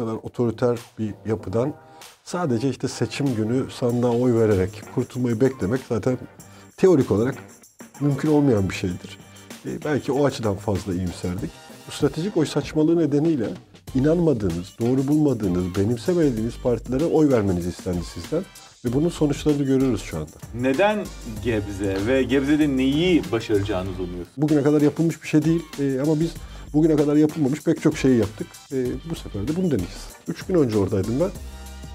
kadar otoriter bir yapıdan sadece işte seçim günü sandığa oy vererek kurtulmayı beklemek zaten teorik olarak mümkün olmayan bir şeydir. E, belki o açıdan fazla iyimserdik. Bu stratejik oy saçmalığı nedeniyle inanmadığınız, doğru bulmadığınız, benimsemediğiniz partilere oy vermenizi istendi sizden. Ve bunun sonuçlarını görüyoruz şu anda. Neden Gebze ve Gebze'de neyi başaracağınızı umuyorsunuz? Bugüne kadar yapılmış bir şey değil e, ama biz bugüne kadar yapılmamış pek çok şeyi yaptık. E, bu sefer de bunu deneyeceğiz. Üç gün önce oradaydım ben.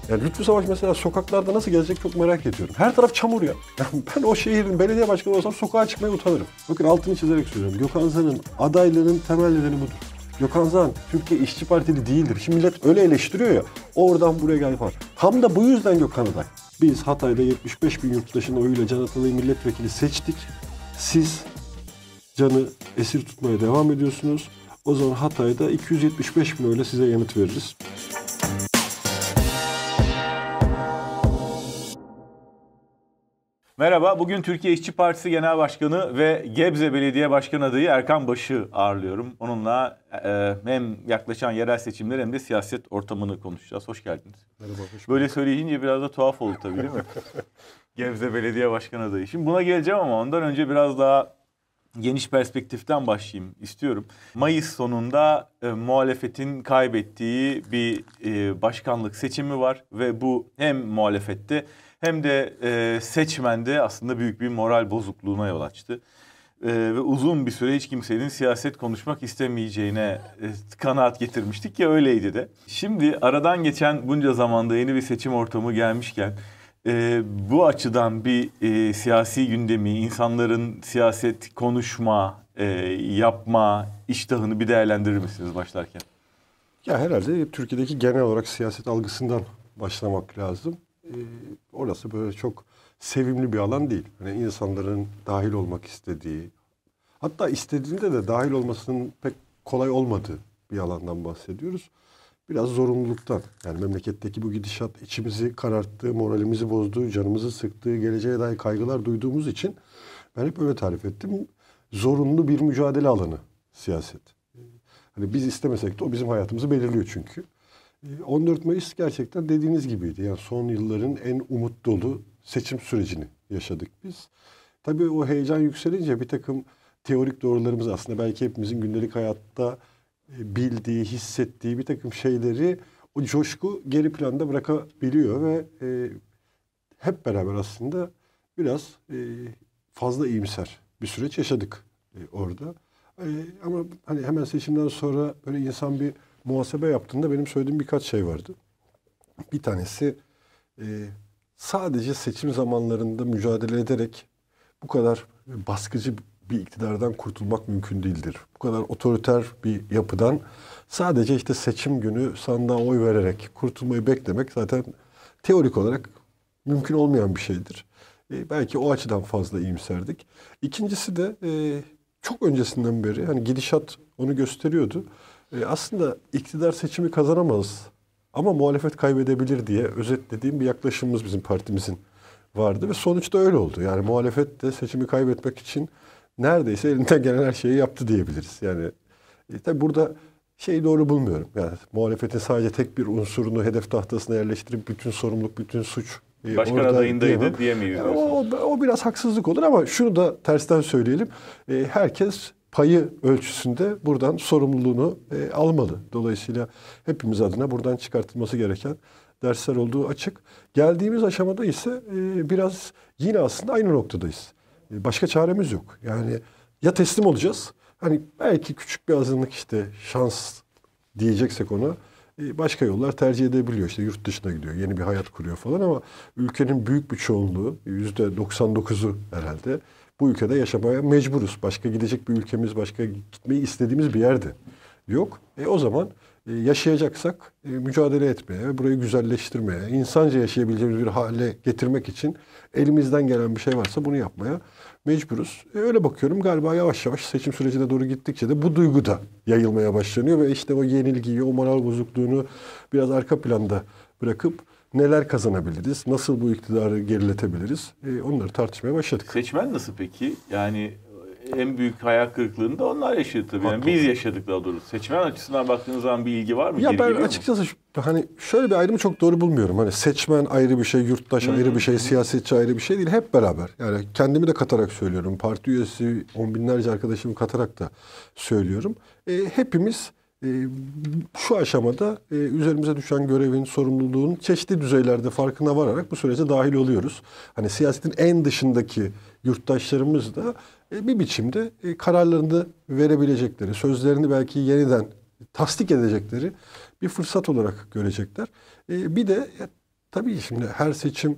Yani Lütfü Savaş mesela sokaklarda nasıl gezecek çok merak ediyorum. Her taraf çamur ya. Yani ben o şehrin belediye başkanı olsam sokağa çıkmaya utanırım. Bakın altını çizerek söylüyorum. Gökhan Zan'ın adaylığının temel nedeni budur. Gökhan Zan Türkiye İşçi Partili değildir. Şimdi millet öyle eleştiriyor ya. Oradan buraya geldi falan. Tam da bu yüzden Gökhan aday. Biz Hatay'da 75 bin yurttaşın oyuyla Can Atalay'ı milletvekili seçtik. Siz Can'ı esir tutmaya devam ediyorsunuz. O zaman Hatay'da 275 bin öyle size yanıt veririz. Merhaba, bugün Türkiye İşçi Partisi Genel Başkanı ve Gebze Belediye Başkanı adayı Erkan Baş'ı ağırlıyorum. Onunla e, hem yaklaşan yerel seçimler hem de siyaset ortamını konuşacağız. Hoş geldiniz. Merhaba, hoş Böyle söyleyince biraz da tuhaf oldu tabii değil mi? Gebze Belediye Başkanı adayı. Şimdi buna geleceğim ama ondan önce biraz daha geniş perspektiften başlayayım istiyorum. Mayıs sonunda e, muhalefetin kaybettiği bir e, başkanlık seçimi var ve bu hem muhalefette hem de e, seçmende aslında büyük bir moral bozukluğuna yol açtı. E, ve uzun bir süre hiç kimsenin siyaset konuşmak istemeyeceğine e, kanaat getirmiştik ya öyleydi de. Şimdi aradan geçen bunca zamanda yeni bir seçim ortamı gelmişken e, bu açıdan bir e, siyasi gündemi, insanların siyaset konuşma, e, yapma iştahını bir değerlendirir misiniz başlarken? Ya herhalde Türkiye'deki genel olarak siyaset algısından başlamak lazım. Ee, orası böyle çok sevimli bir alan değil. Hani insanların dahil olmak istediği, hatta istediğinde de dahil olmasının pek kolay olmadığı bir alandan bahsediyoruz. Biraz zorunluluktan. Yani memleketteki bu gidişat içimizi kararttı, moralimizi bozdu, canımızı sıktı, geleceğe dair kaygılar duyduğumuz için ben hep öyle tarif ettim. Zorunlu bir mücadele alanı siyaset. Hani biz istemesek de o bizim hayatımızı belirliyor çünkü. 14 Mayıs gerçekten dediğiniz gibiydi. Yani son yılların en umut dolu seçim sürecini yaşadık biz. Tabii o heyecan yükselince bir takım teorik doğrularımız aslında belki hepimizin gündelik hayatta bildiği, hissettiği bir takım şeyleri o coşku geri planda bırakabiliyor ve e, hep beraber aslında biraz e, fazla iyimser bir süreç yaşadık e, orada. E, ama hani hemen seçimden sonra böyle insan bir muhasebe yaptığında benim söylediğim birkaç şey vardı. Bir tanesi e, sadece seçim zamanlarında mücadele ederek bu kadar baskıcı bir iktidardan kurtulmak mümkün değildir. Bu kadar otoriter bir yapıdan sadece işte seçim günü sandığa oy vererek kurtulmayı beklemek zaten teorik olarak mümkün olmayan bir şeydir. E, belki o açıdan fazla iyimserdik. İkincisi de e, çok öncesinden beri hani gidişat onu gösteriyordu. E, aslında iktidar seçimi kazanamaz ama muhalefet kaybedebilir diye özetlediğim bir yaklaşımımız bizim partimizin vardı ve sonuçta öyle oldu. Yani muhalefet de seçimi kaybetmek için neredeyse elinden gelen her şeyi yaptı diyebiliriz. Yani e, tabi burada şeyi doğru bulmuyorum. Yani muhalefetin sadece tek bir unsurunu hedef tahtasına yerleştirip bütün sorumluluk, bütün suç e, Başkan adayındaydı diyemeyiz. Yani o, o biraz haksızlık olur ama şunu da tersten söyleyelim. E, herkes payı ölçüsünde buradan sorumluluğunu e, almalı. Dolayısıyla hepimiz adına buradan çıkartılması gereken dersler olduğu açık. Geldiğimiz aşamada ise e, biraz yine aslında aynı noktadayız. Başka çaremiz yok. Yani ya teslim olacağız. Hani belki küçük bir azınlık işte şans diyeceksek ona e, başka yollar tercih edebiliyor. İşte yurt dışına gidiyor, yeni bir hayat kuruyor falan ama ülkenin büyük bir çoğunluğu, yüzde 99'u herhalde bu ülkede yaşamaya mecburuz. Başka gidecek bir ülkemiz, başka gitmeyi istediğimiz bir yerde yok. E o zaman yaşayacaksak e, mücadele etmeye, burayı güzelleştirmeye, insanca yaşayabileceğimiz bir hale getirmek için elimizden gelen bir şey varsa bunu yapmaya mecburuz. E, öyle bakıyorum galiba yavaş yavaş seçim sürecine doğru gittikçe de bu duygu da yayılmaya başlanıyor ve işte o yenilgiyi, o moral bozukluğunu biraz arka planda bırakıp neler kazanabiliriz, nasıl bu iktidarı geriletebiliriz e, onları tartışmaya başladık. Seçmen nasıl peki? Yani en büyük hayal kırıklığını da onlar yaşadı tabii. Yani biz yaşadık daha doğrusu. Seçmen açısından baktığınız zaman bir ilgi var mı? Ya Geri ben mu? açıkçası şu- hani şöyle bir ayrımı çok doğru bulmuyorum. Hani seçmen ayrı bir şey, yurttaş ayrı bir şey, siyasetçi ayrı bir şey değil. Hep beraber. Yani kendimi de katarak söylüyorum. Parti üyesi on binlerce arkadaşımı katarak da söylüyorum. E, hepimiz e, şu aşamada e, üzerimize düşen görevin, sorumluluğun çeşitli düzeylerde farkına vararak bu sürece dahil oluyoruz. Hani siyasetin en dışındaki yurttaşlarımız da e, bir biçimde e, kararlarını verebilecekleri, sözlerini belki yeniden tasdik edecekleri bir fırsat olarak görecekler. E, bir de tabii şimdi her seçim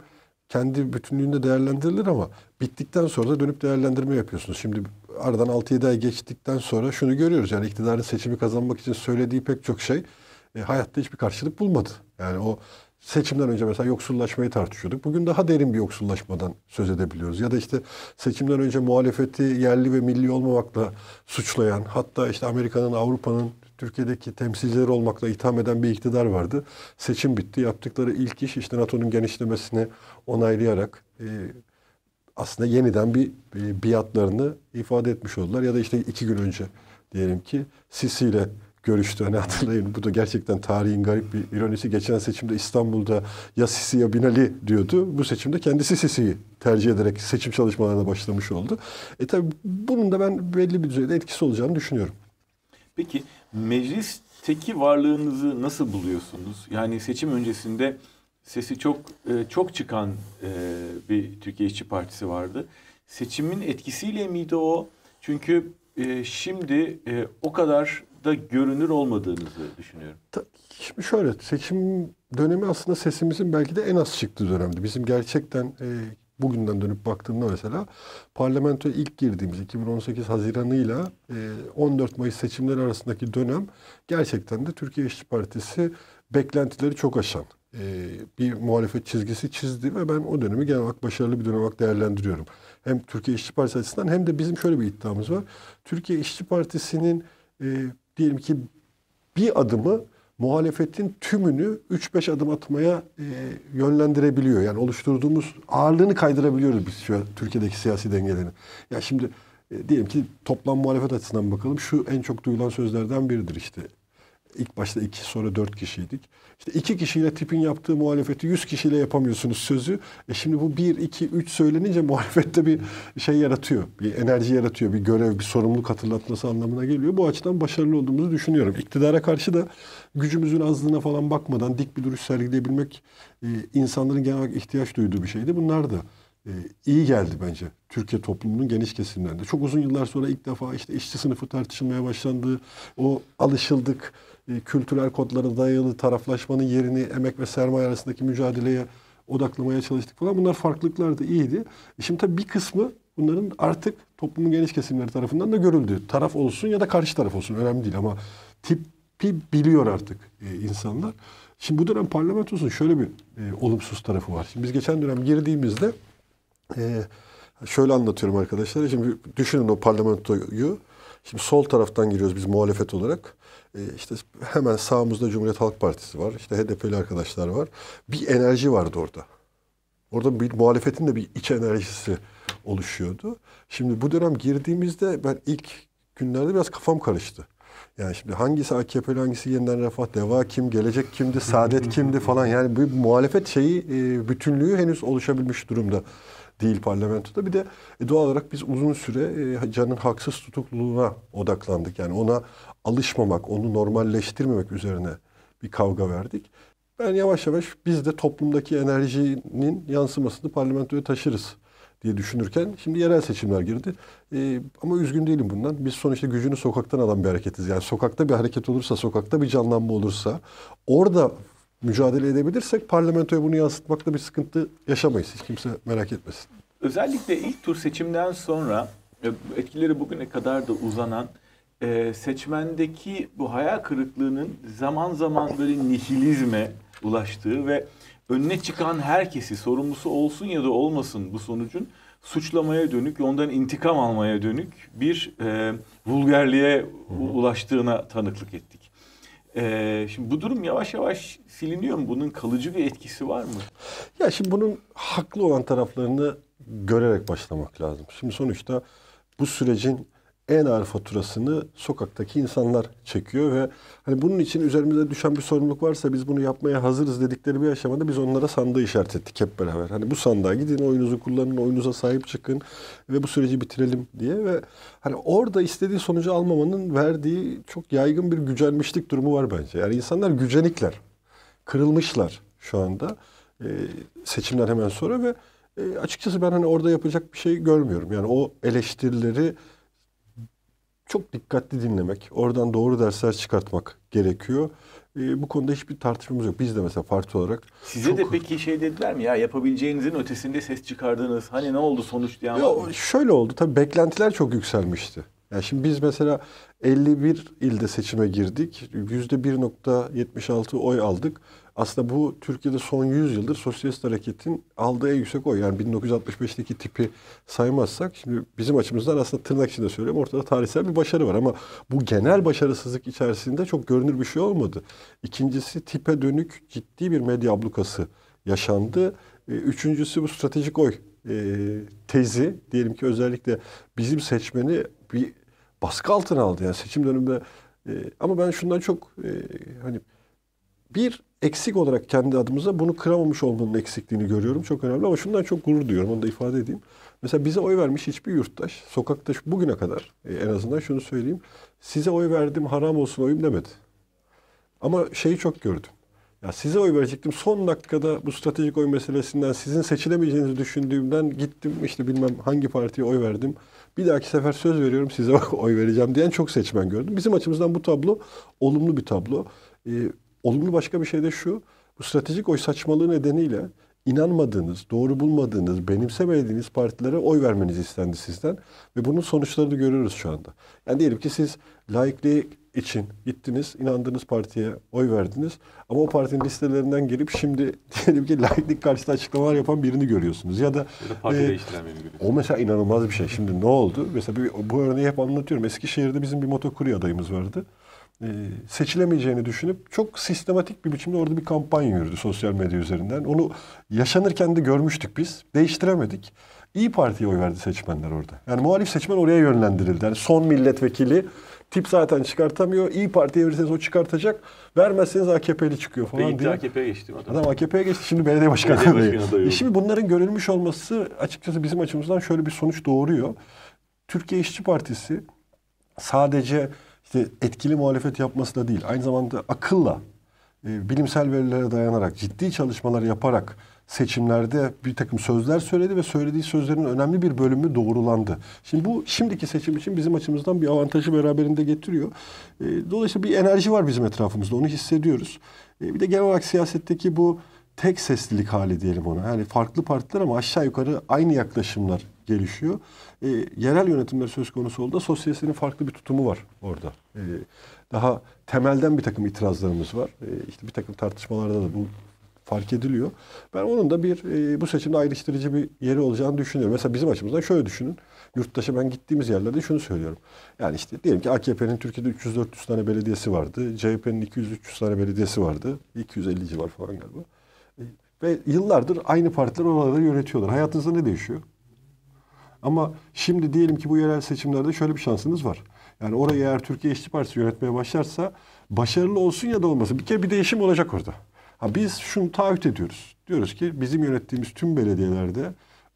kendi bütünlüğünde değerlendirilir ama bittikten sonra da dönüp değerlendirme yapıyorsunuz. Şimdi aradan 6-7 ay geçtikten sonra şunu görüyoruz. Yani iktidarın seçimi kazanmak için söylediği pek çok şey hayatta hiçbir karşılık bulmadı. Yani o seçimden önce mesela yoksullaşmayı tartışıyorduk. Bugün daha derin bir yoksullaşmadan söz edebiliyoruz. Ya da işte seçimden önce muhalefeti yerli ve milli olmamakla suçlayan, hatta işte Amerika'nın, Avrupa'nın Türkiye'deki temsilcileri olmakla itham eden bir iktidar vardı. Seçim bitti. Yaptıkları ilk iş işte NATO'nun genişlemesini onaylayarak e, aslında yeniden bir e, biatlarını ifade etmiş oldular. Ya da işte iki gün önce diyelim ki Sisi ile görüştü. Hani hatırlayın bu da gerçekten tarihin garip bir ironisi. Geçen seçimde İstanbul'da ya Sisi ya Binali diyordu. Bu seçimde kendisi Sisi'yi tercih ederek seçim çalışmalarına başlamış oldu. E tabi bunun da ben belli bir düzeyde etkisi olacağını düşünüyorum. Peki meclisteki varlığınızı nasıl buluyorsunuz? Yani seçim öncesinde sesi çok e, çok çıkan e, bir Türkiye İşçi Partisi vardı. Seçimin etkisiyle miydi o? Çünkü e, şimdi o kadar da görünür olmadığınızı düşünüyorum. Şimdi şöyle seçim dönemi aslında sesimizin belki de en az çıktığı dönemdi. Bizim gerçekten e, bugünden dönüp baktığımda mesela parlamentoya ilk girdiğimiz 2018 Haziran'ıyla e, 14 Mayıs seçimleri arasındaki dönem gerçekten de Türkiye İşçi Partisi beklentileri çok aşan e, bir muhalefet çizgisi çizdi ve ben o dönemi genel olarak başarılı bir dönem olarak değerlendiriyorum. Hem Türkiye İşçi Partisi açısından hem de bizim şöyle bir iddiamız var. Türkiye İşçi Partisi'nin e, diyelim ki bir adımı muhalefetin tümünü 3-5 adım atmaya e, yönlendirebiliyor. Yani oluşturduğumuz ağırlığını kaydırabiliyoruz biz şu an Türkiye'deki siyasi dengelerini. Ya şimdi e, diyelim ki toplam muhalefet açısından bakalım. Şu en çok duyulan sözlerden biridir işte. İlk başta iki sonra dört kişiydik. İşte iki kişiyle tipin yaptığı muhalefeti yüz kişiyle yapamıyorsunuz sözü. E şimdi bu bir, iki, üç söylenince muhalefette bir şey yaratıyor. Bir enerji yaratıyor. Bir görev, bir sorumluluk hatırlatması anlamına geliyor. Bu açıdan başarılı olduğumuzu düşünüyorum. İktidara karşı da gücümüzün azlığına falan bakmadan dik bir duruş sergileyebilmek e, insanların genel olarak ihtiyaç duyduğu bir şeydi. Bunlar da e, iyi geldi bence Türkiye toplumunun geniş kesimlerinde. Çok uzun yıllar sonra ilk defa işte işçi sınıfı tartışılmaya başlandı. O alışıldık kültürel kodlara dayalı taraflaşmanın yerini emek ve sermaye arasındaki mücadeleye odaklamaya çalıştık falan. Bunlar farklılıklar da iyiydi. E şimdi tabii bir kısmı bunların artık toplumun geniş kesimleri tarafından da görüldü. Taraf olsun ya da karşı taraf olsun önemli değil ama tipi biliyor artık e, insanlar. Şimdi bu dönem parlamentosun şöyle bir e, olumsuz tarafı var. Şimdi biz geçen dönem girdiğimizde ee, şöyle anlatıyorum arkadaşlar. Şimdi düşünün o parlamentoyu. Şimdi sol taraftan giriyoruz biz muhalefet olarak. Ee, işte hemen sağımızda Cumhuriyet Halk Partisi var. İşte HDP'li arkadaşlar var. Bir enerji vardı orada. Orada bir muhalefetin de bir iç enerjisi oluşuyordu. Şimdi bu dönem girdiğimizde ben ilk günlerde biraz kafam karıştı. Yani şimdi hangisi AKP'li, hangisi yeniden refah, deva kim, gelecek kimdi, saadet kimdi falan. Yani bu muhalefet şeyi, e, bütünlüğü henüz oluşabilmiş durumda değil parlamentoda. Bir de e, doğal olarak biz uzun süre e, canın haksız tutukluluğuna odaklandık. Yani ona alışmamak, onu normalleştirmemek üzerine bir kavga verdik. Ben yavaş yavaş biz de toplumdaki enerjinin yansımasını parlamentoya taşırız diye düşünürken şimdi yerel seçimler girdi. Ee, ama üzgün değilim bundan. Biz sonuçta gücünü sokaktan alan bir hareketiz. Yani sokakta bir hareket olursa, sokakta bir canlanma olursa orada mücadele edebilirsek parlamentoya bunu yansıtmakta bir sıkıntı yaşamayız. Hiç kimse merak etmesin. Özellikle ilk tur seçimden sonra e, etkileri bugüne kadar da uzanan e, seçmendeki bu hayal kırıklığının zaman zaman böyle nihilizme ulaştığı ve önüne çıkan herkesi sorumlusu olsun ya da olmasın bu sonucun suçlamaya dönük, ondan intikam almaya dönük bir e, vulgarliğe ulaştığına tanıklık ettik. E, şimdi bu durum yavaş yavaş siliniyor mu? Bunun kalıcı bir etkisi var mı? Ya şimdi bunun haklı olan taraflarını görerek başlamak lazım. Şimdi sonuçta bu sürecin en ağır faturasını sokaktaki insanlar çekiyor ve hani bunun için üzerimize düşen bir sorumluluk varsa biz bunu yapmaya hazırız dedikleri bir aşamada biz onlara sandığı işaret ettik hep beraber. Hani bu sandığa gidin, oyunuzu kullanın, oyunuza sahip çıkın ve bu süreci bitirelim diye ve hani orada istediği sonucu almamanın verdiği çok yaygın bir gücenmişlik durumu var bence. Yani insanlar gücenikler, kırılmışlar şu anda e, seçimler hemen sonra ve e, açıkçası ben hani orada yapacak bir şey görmüyorum. Yani o eleştirileri çok dikkatli dinlemek, oradan doğru dersler çıkartmak gerekiyor. E, bu konuda hiçbir tartışmamız yok. Biz de mesela parti olarak Size çok... de peki şey dediler mi ya yapabileceğinizin ötesinde ses çıkardınız. Hani ne oldu sonuç diye Yo, şöyle oldu tabii beklentiler çok yükselmişti. Yani şimdi biz mesela 51 ilde seçime girdik. %1.76 oy aldık. Aslında bu Türkiye'de son 100 yıldır sosyalist hareketin aldığı en yüksek oy. Yani 1965'teki tipi saymazsak şimdi bizim açımızdan aslında tırnak içinde söylüyorum ortada tarihsel bir başarı var ama bu genel başarısızlık içerisinde çok görünür bir şey olmadı. İkincisi tipe dönük ciddi bir medya ablukası yaşandı. E, üçüncüsü bu stratejik oy e, tezi diyelim ki özellikle bizim seçmeni bir baskı altına aldı. Yani seçim döneminde e, ama ben şundan çok e, hani bir eksik olarak kendi adımıza bunu kıramamış olmanın eksikliğini görüyorum. Çok önemli ama şundan çok gurur duyuyorum. Onu da ifade edeyim. Mesela bize oy vermiş hiçbir yurttaş sokakta bugüne kadar e, en azından şunu söyleyeyim. Size oy verdim haram olsun oyum demedi. Ama şeyi çok gördüm. Ya size oy verecektim. Son dakikada bu stratejik oy meselesinden sizin seçilemeyeceğinizi düşündüğümden gittim işte bilmem hangi partiye oy verdim. Bir dahaki sefer söz veriyorum size oy vereceğim diyen çok seçmen gördüm. Bizim açımızdan bu tablo olumlu bir tablo. Ee, olumlu başka bir şey de şu. Bu stratejik oy saçmalığı nedeniyle inanmadığınız, doğru bulmadığınız, benimsemediğiniz partilere oy vermeniz istendi sizden. Ve bunun sonuçlarını görüyoruz şu anda. Yani diyelim ki siz laikliği için gittiniz, inandığınız partiye oy verdiniz. Ama o partinin listelerinden gelip şimdi diyelim ki laiklik karşıtı açıklamalar yapan birini görüyorsunuz. Ya da, e, o mesela inanılmaz bir şey. Şimdi ne oldu? Mesela bir, bu örneği hep anlatıyorum. Eskişehir'de bizim bir motokurye adayımız vardı. Ee, seçilemeyeceğini düşünüp çok sistematik bir biçimde orada bir kampanya yürüdü sosyal medya üzerinden. Onu yaşanırken de görmüştük biz. Değiştiremedik. İyi Parti'ye oy verdi seçmenler orada. Yani muhalif seçmen oraya yönlendirildi. Yani son milletvekili tip zaten çıkartamıyor. İyi Parti'ye verirseniz o çıkartacak. Vermezseniz AKP'li çıkıyor falan gitti diye. AKP'ye geçti. o da. Adam AKP'ye geçti şimdi belediye başkanı adayı. E. Şimdi bunların görülmüş olması açıkçası bizim açımızdan şöyle bir sonuç doğuruyor. Türkiye İşçi Partisi sadece işte etkili muhalefet yapması da değil. Aynı zamanda akılla, e, bilimsel verilere dayanarak, ciddi çalışmalar yaparak seçimlerde bir takım sözler söyledi ve söylediği sözlerin önemli bir bölümü doğrulandı. Şimdi bu şimdiki seçim için bizim açımızdan bir avantajı beraberinde getiriyor. E, dolayısıyla bir enerji var bizim etrafımızda, onu hissediyoruz. E, bir de genel olarak siyasetteki bu tek seslilik hali diyelim ona. Yani farklı partiler ama aşağı yukarı aynı yaklaşımlar gelişiyor. E, yerel yönetimler söz konusu olduğunda sosyalistlerin farklı bir tutumu var orada. E, daha temelden bir takım itirazlarımız var. E, işte bir takım tartışmalarda da bu fark ediliyor. Ben onun da bir e, bu seçimde ayrıştırıcı bir yeri olacağını düşünüyorum. Mesela bizim açımızdan şöyle düşünün. Yurttaşa ben gittiğimiz yerlerde şunu söylüyorum. Yani işte diyelim ki AKP'nin Türkiye'de 300-400 tane belediyesi vardı. CHP'nin 200-300 tane belediyesi vardı. 250 civar falan galiba. Ve yıllardır aynı partiler oraları yönetiyorlar. Hayatınızda ne değişiyor? Ama şimdi diyelim ki bu yerel seçimlerde şöyle bir şansınız var. Yani orayı eğer Türkiye İşçi Partisi yönetmeye başlarsa başarılı olsun ya da olmasın bir kere bir değişim olacak orada. Ha biz şunu taahhüt ediyoruz. Diyoruz ki bizim yönettiğimiz tüm belediyelerde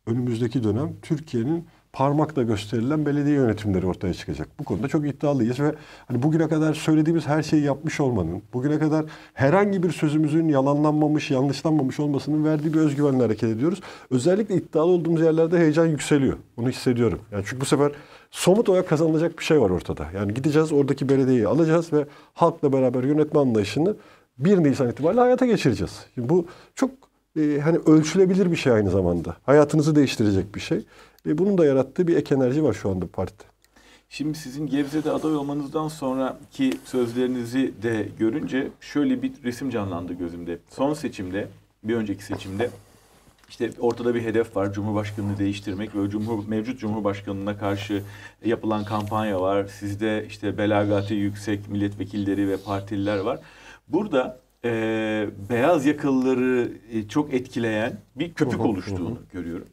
önümüzdeki dönem Türkiye'nin parmakla gösterilen belediye yönetimleri ortaya çıkacak. Bu konuda çok iddialıyız ve hani bugüne kadar söylediğimiz her şeyi yapmış olmanın, bugüne kadar herhangi bir sözümüzün yalanlanmamış, yanlışlanmamış olmasının verdiği bir özgüvenle hareket ediyoruz. Özellikle iddialı olduğumuz yerlerde heyecan yükseliyor. Bunu hissediyorum. Yani çünkü bu sefer somut olarak kazanılacak bir şey var ortada. Yani gideceğiz oradaki belediyeyi alacağız ve halkla beraber yönetme anlayışını 1 Nisan itibariyle hayata geçireceğiz. Şimdi bu çok e, hani ölçülebilir bir şey aynı zamanda. Hayatınızı değiştirecek bir şey. E, bunun da yarattığı bir ek enerji var şu anda partide. Şimdi sizin Gebze'de aday olmanızdan sonraki sözlerinizi de görünce şöyle bir resim canlandı gözümde. Son seçimde, bir önceki seçimde işte ortada bir hedef var. Cumhurbaşkanını değiştirmek ve cumhur, mevcut Cumhurbaşkanına karşı yapılan kampanya var. Sizde işte belagati yüksek milletvekilleri ve partililer var. Burada e, beyaz yakalıları çok etkileyen bir köpük oluştuğunu görüyorum.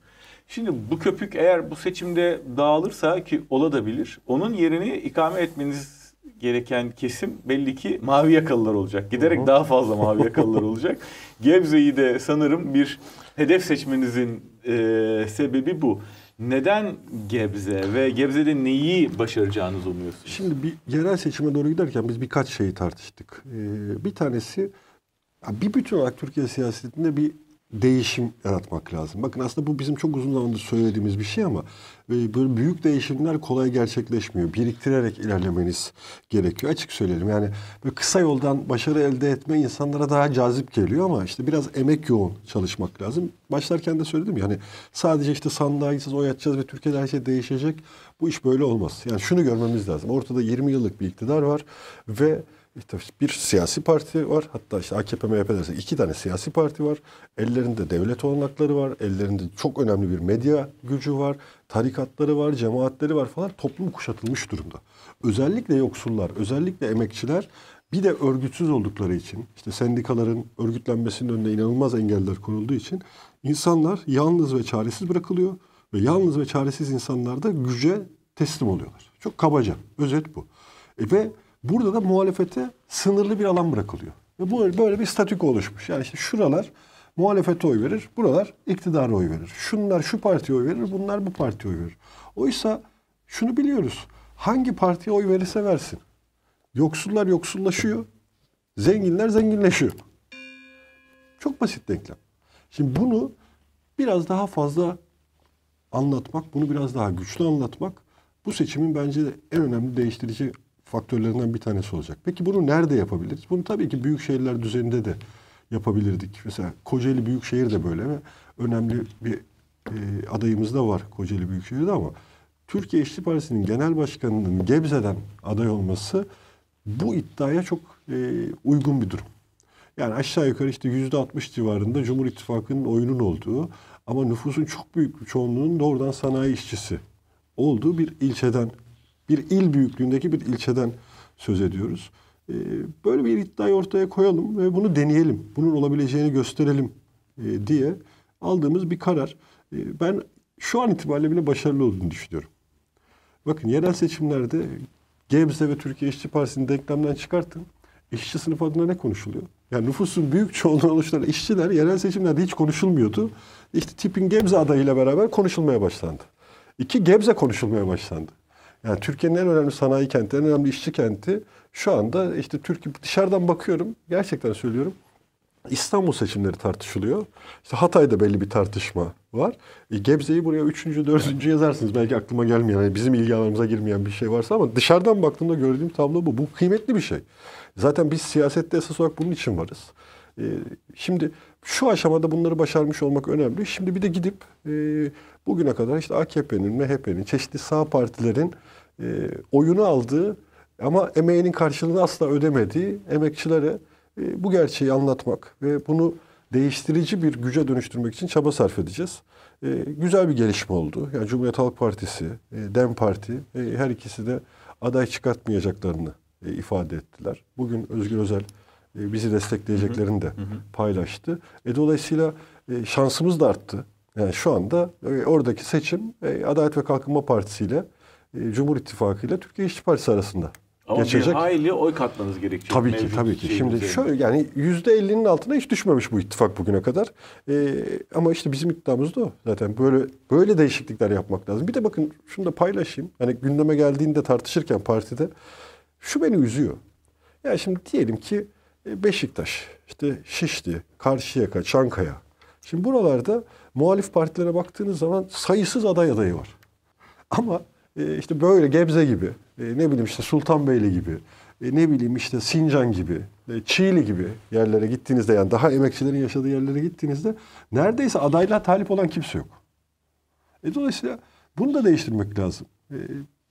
Şimdi bu köpük eğer bu seçimde dağılırsa ki olabilir. Onun yerini ikame etmeniz gereken kesim belli ki mavi yakalılar olacak. Giderek daha fazla mavi yakalılar olacak. Gebze'yi de sanırım bir hedef seçmenizin e, sebebi bu. Neden Gebze ve Gebze'de neyi başaracağınızı umuyorsunuz? Şimdi bir yerel seçime doğru giderken biz birkaç şeyi tartıştık. Ee, bir tanesi bir bütün olarak Türkiye siyasetinde bir değişim yaratmak lazım. Bakın aslında bu bizim çok uzun zamandır söylediğimiz bir şey ama e, böyle büyük değişimler kolay gerçekleşmiyor. Biriktirerek ilerlemeniz gerekiyor. Açık söyleyelim yani böyle kısa yoldan başarı elde etme insanlara daha cazip geliyor ama işte biraz emek yoğun çalışmak lazım. Başlarken de söyledim yani sadece işte sandığa gideceğiz, oy atacağız ve Türkiye'de her şey değişecek. Bu iş böyle olmaz. Yani şunu görmemiz lazım. Ortada 20 yıllık bir iktidar var ve işte bir siyasi parti var. Hatta işte AKP, MHP derse iki tane siyasi parti var. Ellerinde devlet olanakları var. Ellerinde çok önemli bir medya gücü var. Tarikatları var, cemaatleri var falan. Toplum kuşatılmış durumda. Özellikle yoksullar, özellikle emekçiler bir de örgütsüz oldukları için, işte sendikaların örgütlenmesinin önüne inanılmaz engeller konulduğu için insanlar yalnız ve çaresiz bırakılıyor. Ve yalnız ve çaresiz insanlar da güce teslim oluyorlar. Çok kabaca. Özet bu. E ve Burada da muhalefete sınırlı bir alan bırakılıyor. Ve bu böyle bir statük oluşmuş. Yani işte şuralar muhalefete oy verir, buralar iktidara oy verir. Şunlar şu partiye oy verir, bunlar bu partiye oy verir. Oysa şunu biliyoruz. Hangi partiye oy verirse versin. Yoksullar yoksullaşıyor, zenginler zenginleşiyor. Çok basit denklem. Şimdi bunu biraz daha fazla anlatmak, bunu biraz daha güçlü anlatmak bu seçimin bence en önemli değiştirici faktörlerinden bir tanesi olacak. Peki bunu nerede yapabiliriz? Bunu tabii ki büyük şehirler düzeninde de yapabilirdik. Mesela Kocaeli Büyükşehir de böyle ve önemli bir e, adayımız da var Kocaeli Büyükşehir'de ama Türkiye İşçi Partisi'nin genel başkanının Gebze'den aday olması bu iddiaya çok e, uygun bir durum. Yani aşağı yukarı işte yüzde 60 civarında Cumhur İttifakı'nın oyunun olduğu ama nüfusun çok büyük bir çoğunluğunun doğrudan sanayi işçisi olduğu bir ilçeden bir il büyüklüğündeki bir ilçeden söz ediyoruz. Ee, böyle bir iddiayı ortaya koyalım ve bunu deneyelim. Bunun olabileceğini gösterelim e, diye aldığımız bir karar. Ee, ben şu an itibariyle bile başarılı olduğunu düşünüyorum. Bakın yerel seçimlerde Gebze ve Türkiye İşçi Partisi'ni denklemden çıkartın. İşçi sınıf adına ne konuşuluyor? Yani nüfusun büyük çoğunluğu oluşturan işçiler yerel seçimlerde hiç konuşulmuyordu. İşte tipin Gebze adayıyla beraber konuşulmaya başlandı. İki Gebze konuşulmaya başlandı. Yani Türkiye'nin en önemli sanayi kenti, en önemli işçi kenti şu anda işte Türkiye dışarıdan bakıyorum gerçekten söylüyorum. İstanbul seçimleri tartışılıyor. İşte Hatay'da belli bir tartışma var. E, Gebze'yi buraya üçüncü, dördüncü yazarsınız. Belki aklıma gelmeyen, yani bizim ilgi alanımıza girmeyen bir şey varsa ama dışarıdan baktığımda gördüğüm tablo bu. Bu kıymetli bir şey. Zaten biz siyasette esas olarak bunun için varız. E, şimdi şu aşamada bunları başarmış olmak önemli. Şimdi bir de gidip e, bugüne kadar işte AKP'nin, MHP'nin, çeşitli sağ partilerin e, oyunu aldığı ama emeğinin karşılığını asla ödemediği emekçilere e, bu gerçeği anlatmak ve bunu değiştirici bir güce dönüştürmek için çaba sarf edeceğiz. E, güzel bir gelişme oldu. Yani Cumhuriyet Halk Partisi, e, DEM Parti e, her ikisi de aday çıkartmayacaklarını e, ifade ettiler. Bugün Özgür Özel e, bizi destekleyeceklerini de paylaştı. E, dolayısıyla e, şansımız da arttı. Yani şu anda e, oradaki seçim e, Adalet ve Kalkınma Partisi ile e, Cumhur İttifakı ile Türkiye İşçi Partisi arasında Ama geçecek. bir hayli oy katmanız gerekiyor. Tabii ki tabii ki. Şimdi şöyle yani yüzde ellinin altına hiç düşmemiş bu ittifak bugüne kadar. Ee, ama işte bizim iddiamız da o. Zaten böyle böyle değişiklikler yapmak lazım. Bir de bakın şunu da paylaşayım. Hani gündeme geldiğinde tartışırken partide şu beni üzüyor. Ya şimdi diyelim ki Beşiktaş, işte Şişli, Karşıyaka, Çankaya. Şimdi buralarda muhalif partilere baktığınız zaman sayısız aday adayı var. Ama e, işte böyle Gebze gibi, e, ne bileyim işte Sultanbeyli gibi, e, ne bileyim işte Sincan gibi, e, Çiğli gibi yerlere gittiğinizde yani daha emekçilerin yaşadığı yerlere gittiğinizde neredeyse adaylığa talip olan kimse yok. E, dolayısıyla bunu da değiştirmek lazım. E,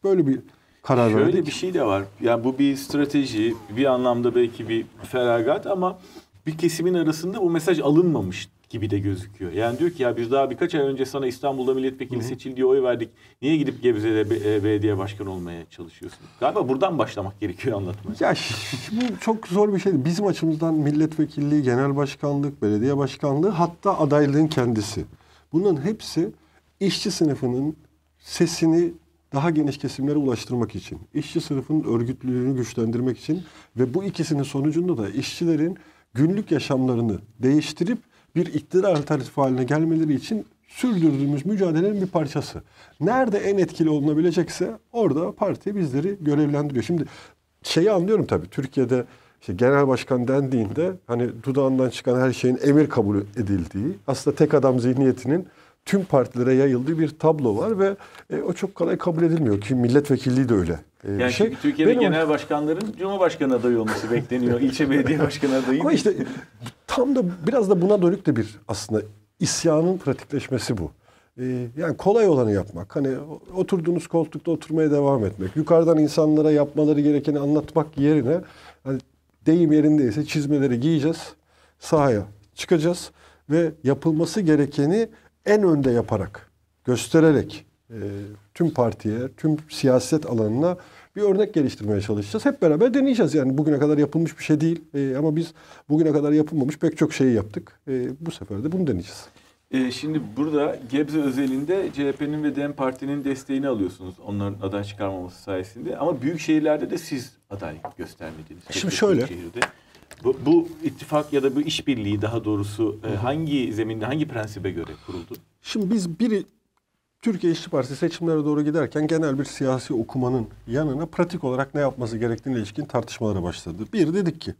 böyle bir karar Şöyle verdik. bir şey de var. Yani bu bir strateji, bir anlamda belki bir feragat ama bir kesimin arasında bu mesaj alınmamış gibi de gözüküyor. Yani diyor ki ya biz daha birkaç ay önce sana İstanbul'da milletvekili seçil diye oy verdik. Niye gidip Gebze'de be- e, belediye başkanı olmaya çalışıyorsun? Galiba buradan başlamak gerekiyor anlatmaya. Ya bu çok zor bir şey. Bizim açımızdan milletvekilliği, genel başkanlık, belediye başkanlığı hatta adaylığın kendisi. Bunların hepsi işçi sınıfının sesini daha geniş kesimlere ulaştırmak için, işçi sınıfının örgütlülüğünü güçlendirmek için ve bu ikisinin sonucunda da işçilerin günlük yaşamlarını değiştirip bir iktidar alternatifi haline gelmeleri için sürdürdüğümüz mücadelenin bir parçası. Nerede en etkili olunabilecekse orada parti bizleri görevlendiriyor. Şimdi şeyi anlıyorum tabii Türkiye'de işte genel başkan dendiğinde hani dudağından çıkan her şeyin emir kabul edildiği aslında tek adam zihniyetinin tüm partilere yayıldığı bir tablo var ve e, o çok kolay kabul edilmiyor ki milletvekilliği de öyle. E, bir Yani şey. Türkiye'de Benim- genel başkanların Cumhurbaşkanı adayı olması bekleniyor. İlçe belediye başkanı adayı. Ama işte tam da biraz da buna dönük de bir aslında isyanın pratikleşmesi bu. Ee, yani kolay olanı yapmak. Hani oturduğunuz koltukta oturmaya devam etmek. Yukarıdan insanlara yapmaları gerekeni anlatmak yerine hani deyim yerindeyse çizmeleri giyeceğiz. Sahaya çıkacağız ve yapılması gerekeni en önde yaparak, göstererek e, tüm partiye, tüm siyaset alanına bir örnek geliştirmeye çalışacağız. Hep beraber deneyeceğiz. Yani bugüne kadar yapılmış bir şey değil. E, ama biz bugüne kadar yapılmamış pek çok şeyi yaptık. E, bu sefer de bunu deneyeceğiz. Ee, şimdi burada Gebze özelinde CHP'nin ve DEM Parti'nin desteğini alıyorsunuz onların aday çıkarmaması sayesinde. Ama büyük şehirlerde de siz aday göstermediniz. Şimdi şöyle. şehirde. Bu, bu ittifak ya da bu işbirliği daha doğrusu e, hangi zeminde, hangi prensibe göre kuruldu? Şimdi biz biri Türkiye İşçi Partisi seçimlere doğru giderken genel bir siyasi okumanın yanına pratik olarak ne yapması gerektiğine ilişkin tartışmalara başladı. Bir dedik ki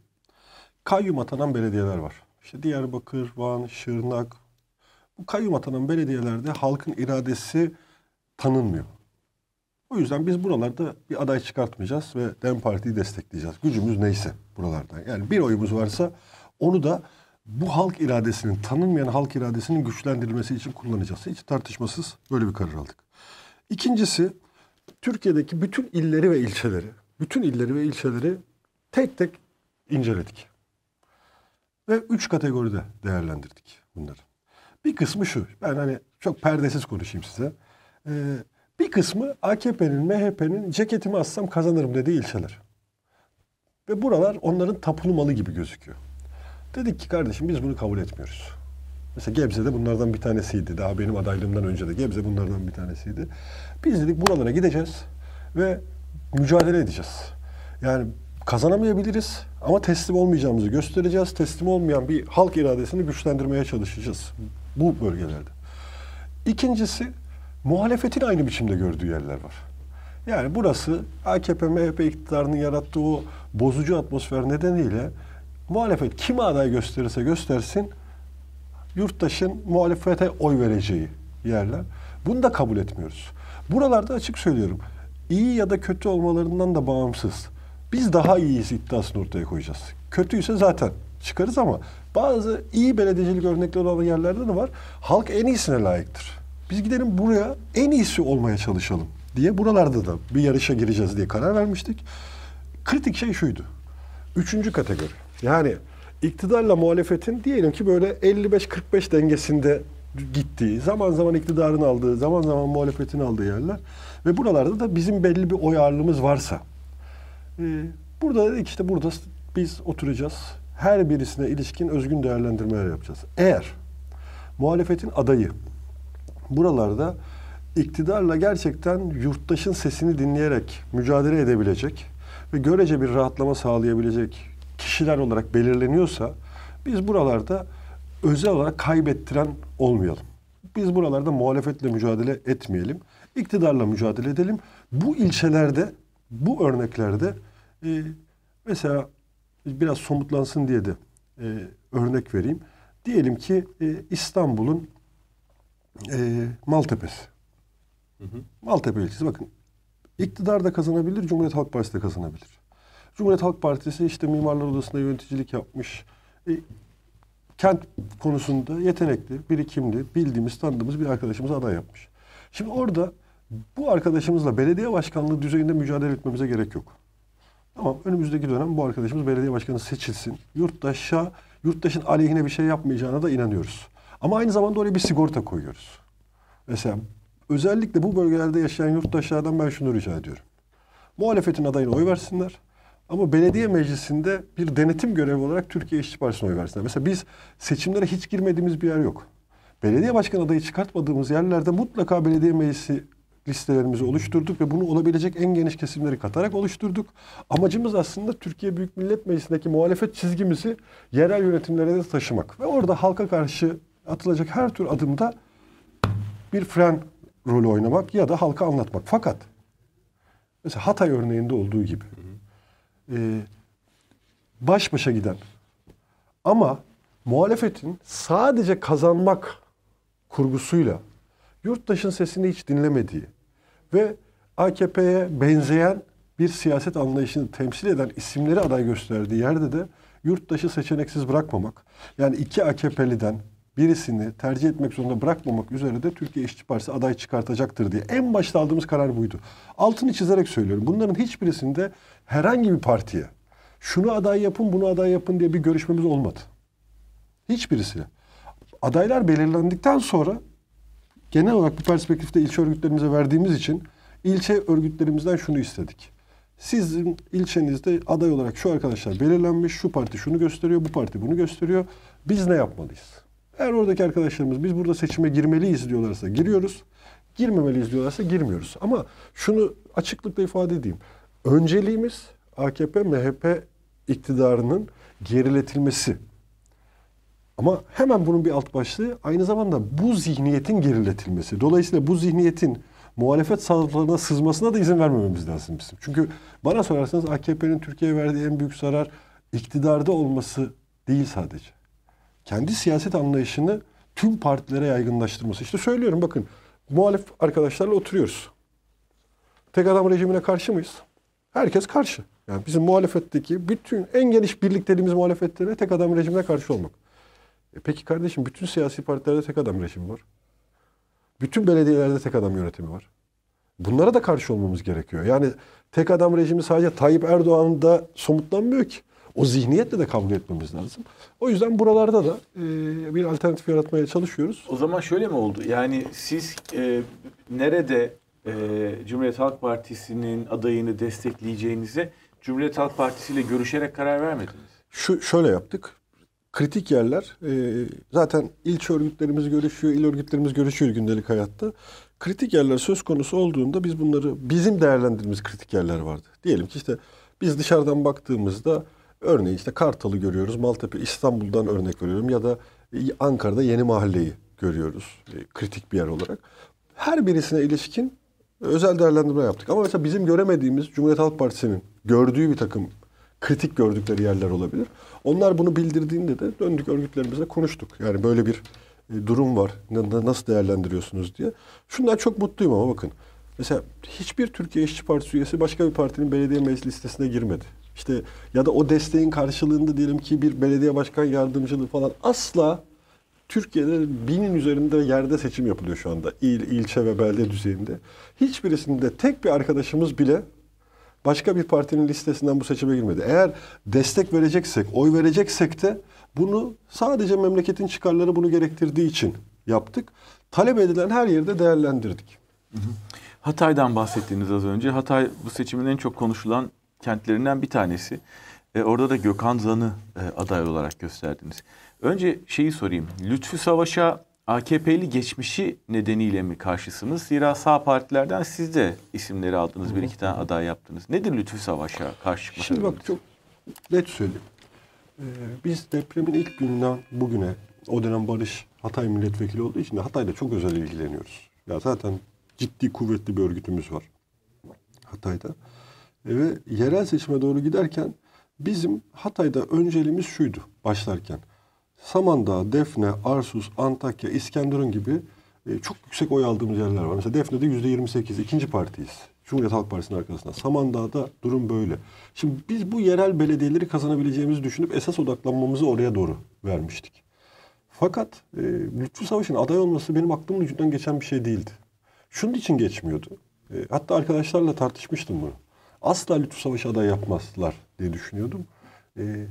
kayyum atanan belediyeler var. İşte Diyarbakır, Van, Şırnak. Bu kayyum atanan belediyelerde halkın iradesi tanınmıyor. O yüzden biz buralarda bir aday çıkartmayacağız ve DEM Parti'yi destekleyeceğiz. Gücümüz neyse buralardan. Yani bir oyumuz varsa onu da bu halk iradesinin, tanınmayan halk iradesinin güçlendirilmesi için kullanacağız. Hiç tartışmasız böyle bir karar aldık. İkincisi, Türkiye'deki bütün illeri ve ilçeleri, bütün illeri ve ilçeleri tek tek inceledik. Ve üç kategoride değerlendirdik bunları. Bir kısmı şu, ben hani çok perdesiz konuşayım size. Ee, bir kısmı AKP'nin, MHP'nin ceketimi assam kazanırım dediği ilçeler. Ve buralar onların tapulu malı gibi gözüküyor. Dedik ki kardeşim biz bunu kabul etmiyoruz. Mesela Gebze'de bunlardan bir tanesiydi. Daha benim adaylığımdan önce de Gebze bunlardan bir tanesiydi. Biz dedik buralara gideceğiz ve mücadele edeceğiz. Yani kazanamayabiliriz ama teslim olmayacağımızı göstereceğiz. Teslim olmayan bir halk iradesini güçlendirmeye çalışacağız bu bölgelerde. İkincisi muhalefetin aynı biçimde gördüğü yerler var. Yani burası AKP, MHP iktidarının yarattığı o bozucu atmosfer nedeniyle muhalefet kime aday gösterirse göstersin yurttaşın muhalefete oy vereceği yerler. Bunu da kabul etmiyoruz. Buralarda açık söylüyorum. iyi ya da kötü olmalarından da bağımsız. Biz daha iyiyiz iddiasını ortaya koyacağız. Kötüyse zaten çıkarız ama bazı iyi belediyecilik örnekleri olan yerlerde de var. Halk en iyisine layıktır. Biz gidelim buraya en iyisi olmaya çalışalım diye buralarda da bir yarışa gireceğiz diye karar vermiştik. Kritik şey şuydu. Üçüncü kategori. Yani iktidarla muhalefetin diyelim ki böyle 55-45 dengesinde gittiği, zaman zaman iktidarın aldığı, zaman zaman muhalefetin aldığı yerler. Ve buralarda da bizim belli bir oy ağırlığımız varsa. e, burada dedik işte burada biz oturacağız. Her birisine ilişkin özgün değerlendirmeler yapacağız. Eğer muhalefetin adayı buralarda iktidarla gerçekten yurttaşın sesini dinleyerek mücadele edebilecek ve görece bir rahatlama sağlayabilecek kişiler olarak belirleniyorsa biz buralarda özel olarak kaybettiren olmayalım. Biz buralarda muhalefetle mücadele etmeyelim. iktidarla mücadele edelim. Bu ilçelerde, bu örneklerde e, mesela biraz somutlansın diye de e, örnek vereyim. Diyelim ki e, İstanbul'un e, Maltepe'si. Maltepe ilçesi bakın iktidar da kazanabilir, Cumhuriyet Halk Partisi de kazanabilir. Cumhuriyet Halk Partisi işte Mimarlar Odası'nda yöneticilik yapmış. E, kent konusunda yetenekli, birikimli, bildiğimiz, tanıdığımız bir arkadaşımız aday yapmış. Şimdi orada bu arkadaşımızla belediye başkanlığı düzeyinde mücadele etmemize gerek yok. Tamam önümüzdeki dönem bu arkadaşımız belediye başkanı seçilsin. Yurttaşa, yurttaşın aleyhine bir şey yapmayacağına da inanıyoruz. Ama aynı zamanda oraya bir sigorta koyuyoruz. Mesela özellikle bu bölgelerde yaşayan yurttaşlardan ben şunu rica ediyorum. Muhalefetin adayına oy versinler. Ama belediye meclisinde bir denetim görevi olarak Türkiye İşçi Partisi'ne oy versinler. Mesela biz seçimlere hiç girmediğimiz bir yer yok. belediye başkan adayı çıkartmadığımız yerlerde mutlaka belediye meclisi listelerimizi oluşturduk ve bunu olabilecek en geniş kesimleri katarak oluşturduk. Amacımız aslında Türkiye Büyük Millet Meclisi'ndeki muhalefet çizgimizi yerel yönetimlere de taşımak. Ve orada halka karşı atılacak her tür adımda bir fren rolü oynamak ya da halka anlatmak. Fakat mesela Hatay örneğinde olduğu gibi e, baş başa giden ama muhalefetin sadece kazanmak kurgusuyla yurttaşın sesini hiç dinlemediği ve AKP'ye benzeyen bir siyaset anlayışını temsil eden isimleri aday gösterdiği yerde de yurttaşı seçeneksiz bırakmamak. Yani iki AKP'liden birisini tercih etmek zorunda bırakmamak üzere de Türkiye İşçi Partisi aday çıkartacaktır diye. En başta aldığımız karar buydu. Altını çizerek söylüyorum. Bunların hiçbirisinde herhangi bir partiye şunu aday yapın, bunu aday yapın diye bir görüşmemiz olmadı. Hiçbirisiyle. Adaylar belirlendikten sonra genel olarak bir perspektifte ilçe örgütlerimize verdiğimiz için ilçe örgütlerimizden şunu istedik. Sizin ilçenizde aday olarak şu arkadaşlar belirlenmiş, şu parti şunu gösteriyor, bu parti bunu gösteriyor. Biz ne yapmalıyız? Eğer oradaki arkadaşlarımız biz burada seçime girmeliyiz diyorlarsa giriyoruz. Girmemeliyiz diyorlarsa girmiyoruz. Ama şunu açıklıkla ifade edeyim. Önceliğimiz AKP, MHP iktidarının geriletilmesi. Ama hemen bunun bir alt başlığı aynı zamanda bu zihniyetin geriletilmesi. Dolayısıyla bu zihniyetin muhalefet saflarına sızmasına da izin vermememiz lazım bizim. Çünkü bana sorarsanız AKP'nin Türkiye'ye verdiği en büyük zarar iktidarda olması değil sadece. Kendi siyaset anlayışını tüm partilere yaygınlaştırması. İşte söylüyorum bakın muhalif arkadaşlarla oturuyoruz. Tek adam rejimine karşı mıyız? Herkes karşı. Yani bizim muhalefetteki bütün en geniş birlikteliğimiz muhalefetlerine tek adam rejimine karşı olmak. E peki kardeşim bütün siyasi partilerde tek adam rejimi var. Bütün belediyelerde tek adam yönetimi var. Bunlara da karşı olmamız gerekiyor. Yani tek adam rejimi sadece Tayyip Erdoğan'da somutlanmıyor ki. O zihniyetle de kavga etmemiz lazım. O yüzden buralarda da e, bir alternatif yaratmaya çalışıyoruz. O zaman şöyle mi oldu? Yani siz e, nerede e, Cumhuriyet Halk Partisi'nin adayını destekleyeceğinize Cumhuriyet Halk Partisi ile görüşerek karar vermediniz. Şu şöyle yaptık. Kritik yerler e, zaten ilçe örgütlerimiz görüşüyor, il örgütlerimiz görüşüyor gündelik hayatta. Kritik yerler söz konusu olduğunda biz bunları bizim değerlendirdiğimiz kritik yerler vardı. Diyelim ki işte biz dışarıdan baktığımızda örneğin işte Kartal'ı görüyoruz, Maltepe, İstanbul'dan örnek veriyorum ya da Ankara'da Yeni Mahalleyi görüyoruz e, kritik bir yer olarak. Her birisine ilişkin özel değerlendirme yaptık. Ama mesela bizim göremediğimiz Cumhuriyet Halk Partisi'nin gördüğü bir takım kritik gördükleri yerler olabilir. Onlar bunu bildirdiğinde de döndük örgütlerimizle konuştuk. Yani böyle bir e, durum var. Nasıl değerlendiriyorsunuz diye. Şundan çok mutluyum ama bakın. Mesela hiçbir Türkiye İşçi Partisi üyesi başka bir partinin belediye meclis listesine girmedi. İşte ya da o desteğin karşılığında diyelim ki bir belediye başkan yardımcılığı falan asla Türkiye'de binin üzerinde yerde seçim yapılıyor şu anda. İl, ilçe ve belde düzeyinde. Hiçbirisinde tek bir arkadaşımız bile başka bir partinin listesinden bu seçime girmedi. Eğer destek vereceksek, oy vereceksek de bunu sadece memleketin çıkarları bunu gerektirdiği için yaptık. Talep edilen her yerde değerlendirdik. Hatay'dan bahsettiğiniz az önce. Hatay bu seçimin en çok konuşulan kentlerinden bir tanesi. E, orada da Gökhan Zan'ı e, aday olarak gösterdiniz. Önce şeyi sorayım. Lütfü Savaş'a AKP'li geçmişi nedeniyle mi karşısınız? Zira sağ partilerden siz de isimleri aldınız. Bir iki tane aday yaptınız. Nedir Lütfü Savaş'a karşı çıkma Şimdi bak çok net söyleyeyim. Ee, biz depremin ilk günden bugüne o dönem Barış Hatay milletvekili olduğu için de Hatay'da çok özel ilgileniyoruz. Ya zaten ciddi kuvvetli bir örgütümüz var Hatay'da. Ve yerel seçime doğru giderken bizim Hatay'da önceliğimiz şuydu başlarken. Samandağ, Defne, Arsus, Antakya, İskenderun gibi e, çok yüksek oy aldığımız yerler var. Mesela Defne'de yüzde 28, ikinci partiyiz. Cumhuriyet Halk Partisi'nin arkasında. Samandağ'da durum böyle. Şimdi biz bu yerel belediyeleri kazanabileceğimizi düşünüp esas odaklanmamızı oraya doğru vermiştik. Fakat e, Lütfü Savaş'ın aday olması benim aklımın ucundan geçen bir şey değildi. Şunun için geçmiyordu. E, hatta arkadaşlarla tartışmıştım bunu. Asla Lütfü Savaş'ı aday yapmazlar diye düşünüyordum. E,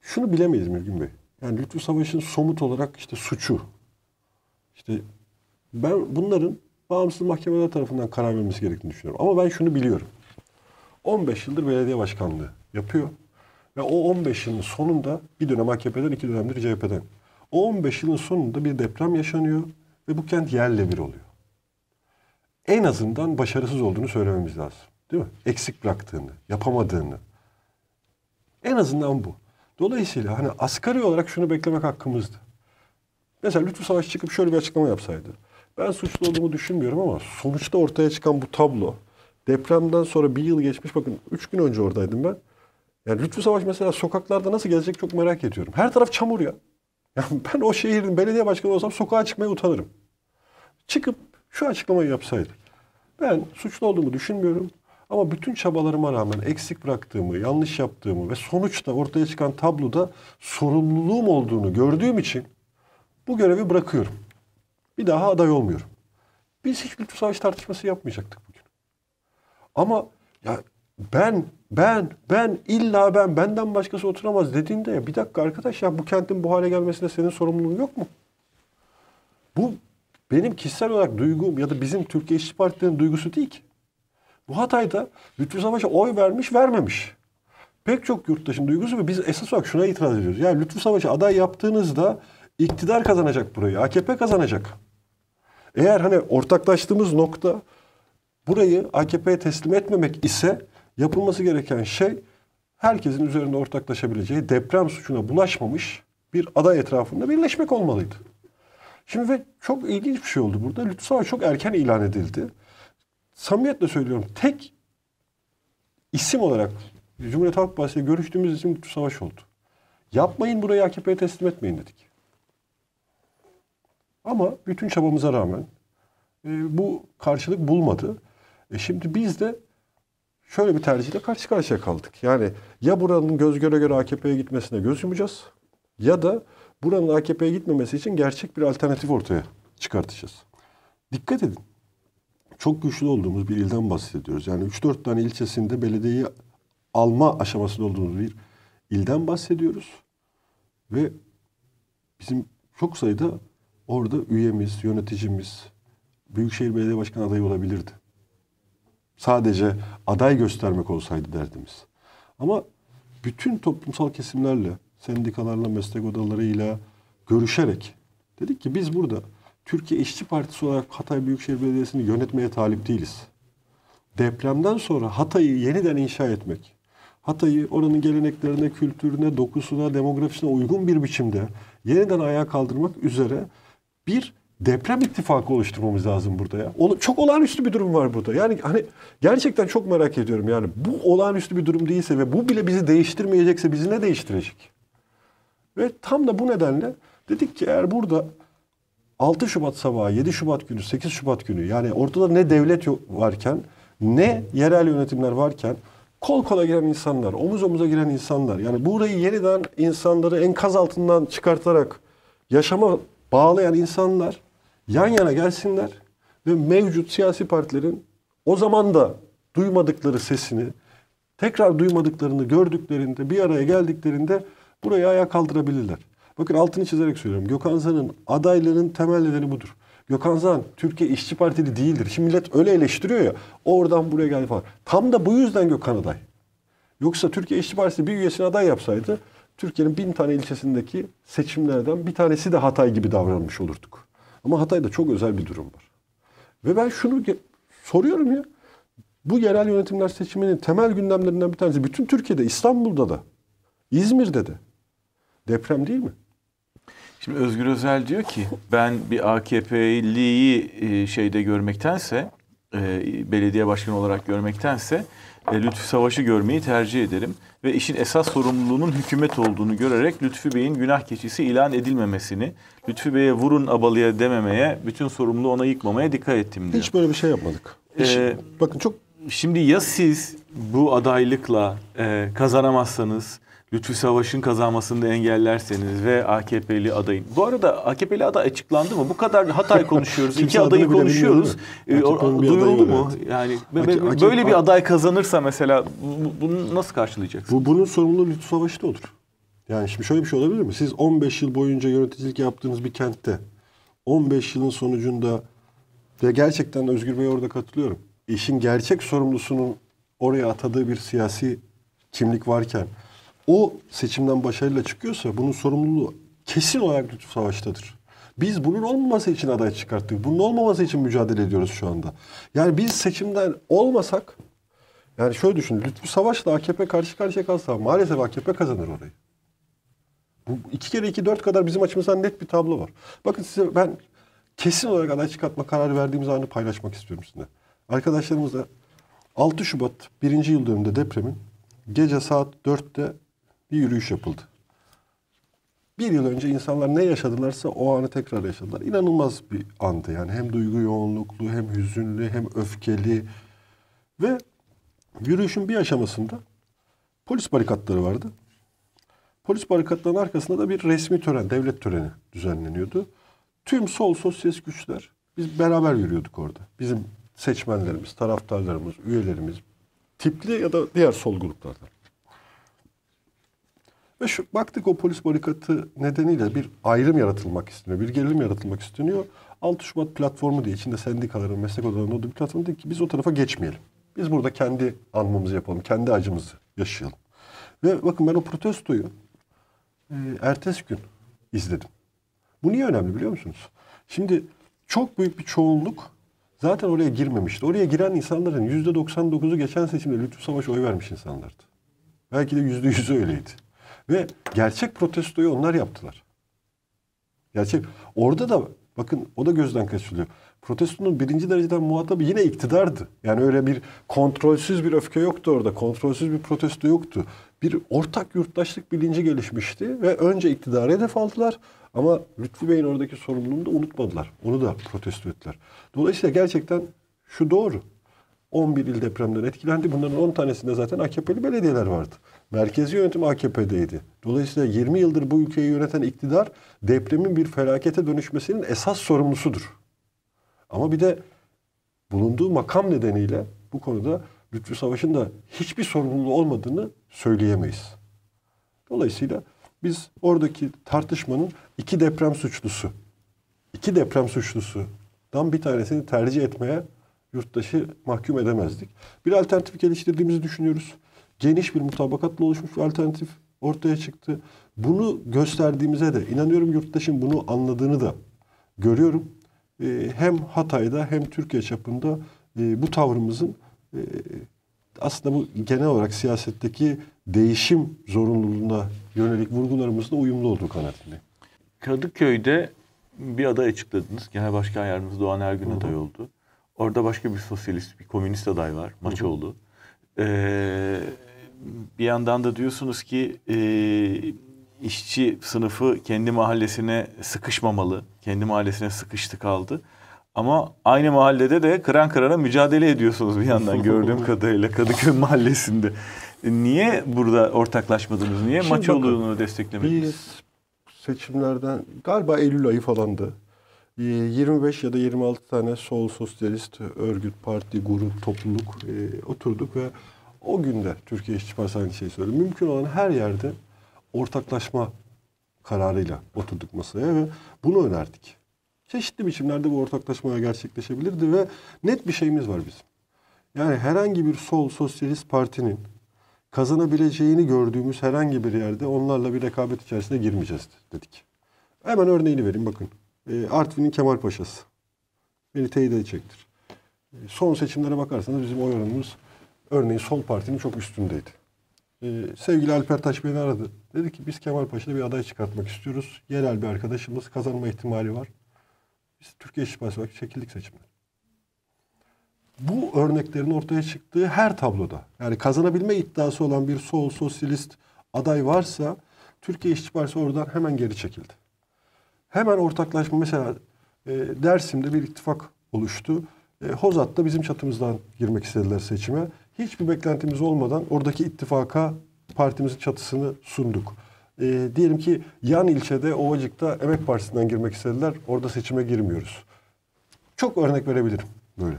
şunu bilemeyiz Mülgün Bey. Yani Lütfü Savaş'ın somut olarak işte suçu. İşte ben bunların bağımsız mahkemeler tarafından karar vermesi gerektiğini düşünüyorum. Ama ben şunu biliyorum. 15 yıldır belediye başkanlığı yapıyor. Ve o 15 yılın sonunda bir dönem AKP'den iki dönemdir CHP'den. O 15 yılın sonunda bir deprem yaşanıyor ve bu kent yerle bir oluyor. En azından başarısız olduğunu söylememiz lazım. Değil mi? Eksik bıraktığını, yapamadığını. En azından bu. Dolayısıyla hani asgari olarak şunu beklemek hakkımızdı. Mesela Lütfü Savaş çıkıp şöyle bir açıklama yapsaydı. Ben suçlu olduğumu düşünmüyorum ama sonuçta ortaya çıkan bu tablo depremden sonra bir yıl geçmiş. Bakın üç gün önce oradaydım ben. Yani Lütfü Savaş mesela sokaklarda nasıl gezecek çok merak ediyorum. Her taraf çamur ya. Yani ben o şehrin belediye başkanı olsam sokağa çıkmaya utanırım. Çıkıp şu açıklamayı yapsaydı. Ben suçlu olduğumu düşünmüyorum. Ama bütün çabalarıma rağmen eksik bıraktığımı, yanlış yaptığımı ve sonuçta ortaya çıkan tabloda sorumluluğum olduğunu gördüğüm için bu görevi bırakıyorum. Bir daha aday olmuyorum. Biz hiç Lütfü Savaş tartışması yapmayacaktık bugün. Ama ya ben, ben, ben, illa ben, benden başkası oturamaz dediğinde ya bir dakika arkadaş ya bu kentin bu hale gelmesinde senin sorumluluğun yok mu? Bu benim kişisel olarak duygum ya da bizim Türkiye İşçi Parti'nin duygusu değil ki. Bu Hatay'da Lütfü Savaş'a oy vermiş, vermemiş. Pek çok yurttaşın duygusu ve biz esas olarak şuna itiraz ediyoruz. Yani Lütfü Savaş'a aday yaptığınızda iktidar kazanacak burayı, AKP kazanacak. Eğer hani ortaklaştığımız nokta burayı AKP'ye teslim etmemek ise yapılması gereken şey herkesin üzerinde ortaklaşabileceği deprem suçuna bulaşmamış bir aday etrafında birleşmek olmalıydı. Şimdi ve çok ilginç bir şey oldu burada. Lütfü Savaş çok erken ilan edildi. Samimiyetle söylüyorum tek isim olarak Cumhuriyet Halk Partisi'yle görüştüğümüz isim Lütfü Savaş oldu. Yapmayın burayı AKP'ye teslim etmeyin dedik. Ama bütün çabamıza rağmen e, bu karşılık bulmadı. E şimdi biz de şöyle bir tercihle karşı karşıya kaldık. Yani ya buranın göz göre göre AKP'ye gitmesine göz yumacağız ya da buranın AKP'ye gitmemesi için gerçek bir alternatif ortaya çıkartacağız. Dikkat edin. Çok güçlü olduğumuz bir ilden bahsediyoruz. Yani 3-4 tane ilçesinde belediyeyi alma aşamasında olduğumuz bir ilden bahsediyoruz. Ve bizim çok sayıda orada üyemiz, yöneticimiz, Büyükşehir Belediye Başkanı adayı olabilirdi. Sadece aday göstermek olsaydı derdimiz. Ama bütün toplumsal kesimlerle, sendikalarla, meslek odalarıyla görüşerek dedik ki biz burada Türkiye İşçi Partisi olarak Hatay Büyükşehir Belediyesi'ni yönetmeye talip değiliz. Depremden sonra Hatay'ı yeniden inşa etmek, Hatay'ı oranın geleneklerine, kültürüne, dokusuna, demografisine uygun bir biçimde yeniden ayağa kaldırmak üzere bir deprem ittifakı oluşturmamız lazım burada ya. Çok olağanüstü bir durum var burada. Yani hani gerçekten çok merak ediyorum yani bu olağanüstü bir durum değilse ve bu bile bizi değiştirmeyecekse bizi ne değiştirecek? Ve tam da bu nedenle dedik ki eğer burada 6 Şubat sabahı, 7 Şubat günü, 8 Şubat günü yani ortada ne devlet varken ne yerel yönetimler varken kol kola giren insanlar, omuz omuza giren insanlar yani burayı yeniden insanları enkaz altından çıkartarak yaşama bağlayan insanlar yan yana gelsinler ve mevcut siyasi partilerin o zaman da duymadıkları sesini tekrar duymadıklarını gördüklerinde bir araya geldiklerinde burayı ayağa kaldırabilirler. Bakın altını çizerek söylüyorum. Gökhan Zan'ın adaylığının temel nedeni budur. Gökhan Zan Türkiye İşçi Partili değildir. Şimdi millet öyle eleştiriyor ya. Oradan buraya geldi falan. Tam da bu yüzden Gökhan aday. Yoksa Türkiye İşçi Partisi bir üyesini aday yapsaydı Türkiye'nin bin tane ilçesindeki seçimlerden bir tanesi de Hatay gibi davranmış olurduk. Ama Hatay'da çok özel bir durum var. Ve ben şunu soruyorum ya. Bu yerel yönetimler seçiminin temel gündemlerinden bir tanesi bütün Türkiye'de, İstanbul'da da, İzmir'de de deprem değil mi? Şimdi Özgür Özel diyor ki ben bir AKP'liyi e, şeyde görmektense e, belediye başkanı olarak görmektense e, Lütfü Savaş'ı görmeyi tercih ederim. Ve işin esas sorumluluğunun hükümet olduğunu görerek Lütfü Bey'in günah keçisi ilan edilmemesini, Lütfü Bey'e vurun abalıya dememeye, bütün sorumluluğu ona yıkmamaya dikkat ettim diyor. Hiç böyle bir şey yapmadık. Hiç, ee, bakın çok... Şimdi ya siz bu adaylıkla e, kazanamazsanız, Lütfü Savaş'ın kazanmasını da engellerseniz ve AKP'li adayın. Bu arada AKP'li aday açıklandı mı? Bu kadar Hatay konuşuyoruz. İki adayı konuşuyoruz. Ee, duyuldu mu? Evet. Yani böyle bir aday kazanırsa mesela bunu nasıl karşılayacaksınız? Bu, bunun sorumluluğu Lütfü Savaş'ta olur. Yani şimdi şöyle bir şey olabilir mi? Siz 15 yıl boyunca yöneticilik yaptığınız bir kentte 15 yılın sonucunda ve gerçekten Özgür Bey orada katılıyorum. İşin gerçek sorumlusunun oraya atadığı bir siyasi kimlik varken o seçimden başarıyla çıkıyorsa bunun sorumluluğu kesin olarak Lütfü Savaş'tadır. Biz bunun olmaması için aday çıkarttık. Bunun olmaması için mücadele ediyoruz şu anda. Yani biz seçimden olmasak yani şöyle düşün. Lütfü Savaş'la AKP karşı karşıya kalsa maalesef AKP kazanır orayı. Bu iki kere iki dört kadar bizim açımızdan net bir tablo var. Bakın size ben kesin olarak aday çıkartma kararı verdiğimiz anı paylaşmak istiyorum sizinle. Arkadaşlarımızla 6 Şubat birinci yıl dönümünde depremin gece saat 4'te bir yürüyüş yapıldı. Bir yıl önce insanlar ne yaşadılarsa o anı tekrar yaşadılar. İnanılmaz bir andı yani hem duygu yoğunluklu hem hüzünlü hem öfkeli ve yürüyüşün bir aşamasında polis barikatları vardı. Polis barikatlarının arkasında da bir resmi tören, devlet töreni düzenleniyordu. Tüm sol sosyalist güçler biz beraber yürüyorduk orada. Bizim seçmenlerimiz, taraftarlarımız, üyelerimiz, tipli ya da diğer sol gruplardan. Ve şu, baktık o polis barikatı nedeniyle bir ayrım yaratılmak isteniyor. Bir gerilim yaratılmak isteniyor. 6 Şubat platformu diye içinde sendikaların, meslek odalarının olduğu bir platform dedi ki biz o tarafa geçmeyelim. Biz burada kendi anmamızı yapalım, kendi acımızı yaşayalım. Ve bakın ben o protestoyu e, ertesi gün izledim. Bu niye önemli biliyor musunuz? Şimdi çok büyük bir çoğunluk zaten oraya girmemişti. Oraya giren insanların yüzde 99'u geçen seçimde Lütfü Savaş'a oy vermiş insanlardı. Belki de yüzde yüzü öyleydi. Ve gerçek protestoyu onlar yaptılar. Gerçek. Orada da bakın o da gözden kaçırılıyor. Protestonun birinci dereceden muhatabı yine iktidardı. Yani öyle bir kontrolsüz bir öfke yoktu orada. Kontrolsüz bir protesto yoktu. Bir ortak yurttaşlık bilinci gelişmişti ve önce iktidarı hedef aldılar. Ama Lütfü Bey'in oradaki sorumluluğunu da unutmadılar. Onu da protesto ettiler. Dolayısıyla gerçekten şu doğru. 11 il depremden etkilendi. Bunların 10 tanesinde zaten AKP'li belediyeler vardı. Merkezi yönetim AKP'deydi. Dolayısıyla 20 yıldır bu ülkeyi yöneten iktidar depremin bir felakete dönüşmesinin esas sorumlusudur. Ama bir de bulunduğu makam nedeniyle bu konuda Lütfü Savaş'ın da hiçbir sorumluluğu olmadığını söyleyemeyiz. Dolayısıyla biz oradaki tartışmanın iki deprem suçlusu, iki deprem suçlusudan bir tanesini tercih etmeye yurttaşı mahkum edemezdik. Bir alternatif geliştirdiğimizi düşünüyoruz. Geniş bir mutabakatla oluşmuş bir alternatif ortaya çıktı. Bunu gösterdiğimize de inanıyorum yurttaşın bunu anladığını da görüyorum. Ee, hem Hatay'da hem Türkiye çapında e, bu tavrımızın e, aslında bu genel olarak siyasetteki değişim zorunluluğuna yönelik vurgularımızla uyumlu olduğu kanaatindeyim. Kadıköy'de bir aday açıkladınız. Genel Başkan Yardımcısı Doğan Ergün aday oldu. Orada başka bir sosyalist, bir komünist aday var. Maçoğlu. Ee, bir yandan da diyorsunuz ki e, işçi sınıfı kendi mahallesine sıkışmamalı. Kendi mahallesine sıkıştı kaldı. Ama aynı mahallede de kıran kırana mücadele ediyorsunuz bir yandan gördüğüm kadarıyla Kadıköy mahallesinde. Niye burada ortaklaşmadınız? Niye Şimdi Maçoğlu'nu bakın, desteklemediniz? Biz seçimlerden galiba Eylül ayı falandı. Ee, 25 ya da 26 tane sol sosyalist örgüt, parti, grup, topluluk e, oturduk ve o günde Türkiye İşçi Partisi aynı şeyi söyledi. Mümkün olan her yerde ortaklaşma kararıyla oturduk masaya ve bunu önerdik. Çeşitli biçimlerde bu ortaklaşma gerçekleşebilirdi ve net bir şeyimiz var bizim. Yani herhangi bir sol sosyalist partinin kazanabileceğini gördüğümüz herhangi bir yerde onlarla bir rekabet içerisine girmeyeceğiz dedik. Hemen örneğini vereyim bakın. Ee, Artvin'in Kemal Paşası. Beni teyit edecektir. Ee, son seçimlere bakarsanız bizim oy oranımız örneğin sol partinin çok üstündeydi. Ee, sevgili Alper Taş beni aradı. Dedi ki biz Kemal Paşa'da bir aday çıkartmak istiyoruz. Yerel bir arkadaşımız kazanma ihtimali var. Biz Türkiye İşçi Partisi olarak çekildik seçimden bu örneklerin ortaya çıktığı her tabloda yani kazanabilme iddiası olan bir sol sosyalist aday varsa Türkiye İşçi Partisi oradan hemen geri çekildi. Hemen ortaklaşma mesela e, Dersim'de bir ittifak oluştu. E, Hozat'ta bizim çatımızdan girmek istediler seçime. Hiçbir beklentimiz olmadan oradaki ittifaka partimizin çatısını sunduk. E, diyelim ki yan ilçede Ovacık'ta Emek Partisi'nden girmek istediler. Orada seçime girmiyoruz. Çok örnek verebilirim böyle.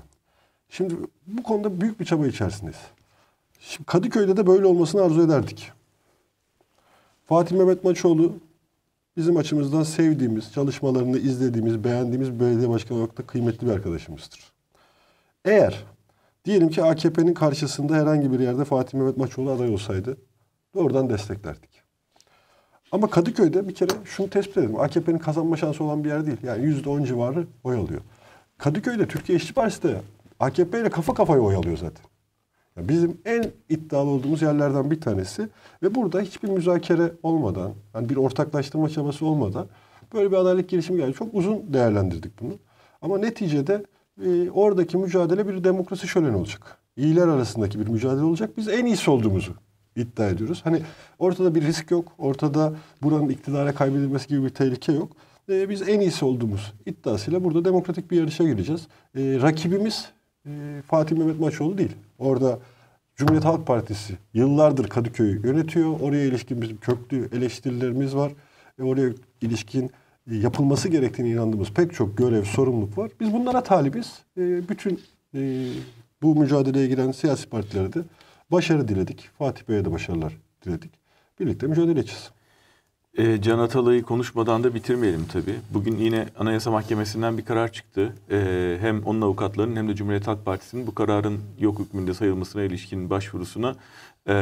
Şimdi bu konuda büyük bir çaba içerisindeyiz. Şimdi Kadıköy'de de böyle olmasını arzu ederdik. Fatih Mehmet Maçoğlu bizim açımızdan sevdiğimiz, çalışmalarını izlediğimiz, beğendiğimiz belediye başkanı olarak da kıymetli bir arkadaşımızdır. Eğer diyelim ki AKP'nin karşısında herhangi bir yerde Fatih Mehmet Maçoğlu aday olsaydı doğrudan desteklerdik. Ama Kadıköy'de bir kere şunu tespit edelim. AKP'nin kazanma şansı olan bir yer değil. Yani %10 civarı oy alıyor. Kadıköy'de Türkiye İşçi Partisi de AKP ile kafa kafaya oy alıyor zaten. Bizim en iddialı olduğumuz yerlerden bir tanesi ve burada hiçbir müzakere olmadan, yani bir ortaklaştırma çabası olmadan böyle bir adaylık girişimi geldi. Çok uzun değerlendirdik bunu. Ama neticede e, oradaki mücadele bir demokrasi şöleni olacak. İyiler arasındaki bir mücadele olacak. Biz en iyisi olduğumuzu iddia ediyoruz. Hani ortada bir risk yok. Ortada buranın iktidara kaybedilmesi gibi bir tehlike yok. E, biz en iyisi olduğumuz iddiasıyla burada demokratik bir yarışa gireceğiz. E, rakibimiz Fatih Mehmet Maçoğlu değil. Orada Cumhuriyet Halk Partisi yıllardır Kadıköy'ü yönetiyor. Oraya ilişkin bizim köklü eleştirilerimiz var. E, oraya ilişkin e, yapılması gerektiğine inandığımız pek çok görev, sorumluluk var. Biz bunlara talibiz. E, bütün e, bu mücadeleye giren siyasi partilere de başarı diledik. Fatih Bey'e de başarılar diledik. Birlikte mücadele edeceğiz. E, Can Atalay'ı konuşmadan da bitirmeyelim tabii. Bugün yine Anayasa Mahkemesi'nden bir karar çıktı. E, hem onun avukatlarının hem de Cumhuriyet Halk Partisi'nin bu kararın yok hükmünde sayılmasına ilişkin başvurusuna e,